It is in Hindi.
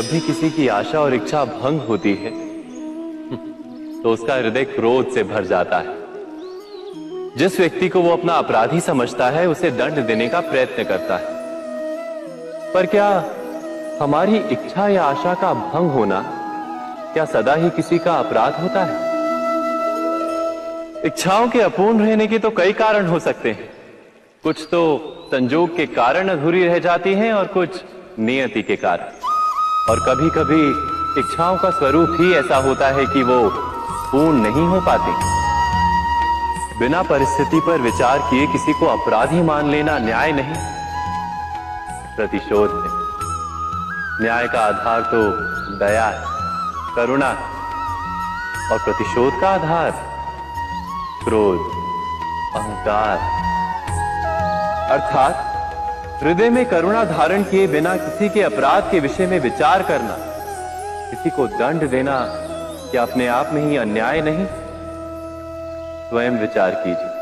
जब भी किसी की आशा और इच्छा भंग होती है तो उसका हृदय क्रोध से भर जाता है। जिस व्यक्ति को वो अपना अपराधी समझता है, उसे दंड देने का प्रयत्न करता है। पर क्या हमारी इच्छा या आशा का भंग होना, क्या सदा ही किसी का अपराध होता है? इच्छाओं के अपूर्ण रहने के तो कई कारण हो सकते हैं। कुछ तो संजोग के कारण अधूरी रह जाती हैं और कुछ नियति के कारण। और कभी कभी इच्छाओं का स्वरूप ही ऐसा होता है कि वो पूर्ण नहीं हो पाती। बिना परिस्थिति पर विचार किए किसी को अपराधी मान लेना न्याय नहीं, प्रतिशोध है। न्याय का आधार तो दया है, करुणा और प्रतिशोध का आधार क्रोध, अहंकार अर्थात हृदय में करुणा धारण किए बिना किसी के अपराध के विषय में विचार करना। किसी को दंड देना, क्या अपने आप में ही अन्याय नहीं? स्वयं विचार कीजिए।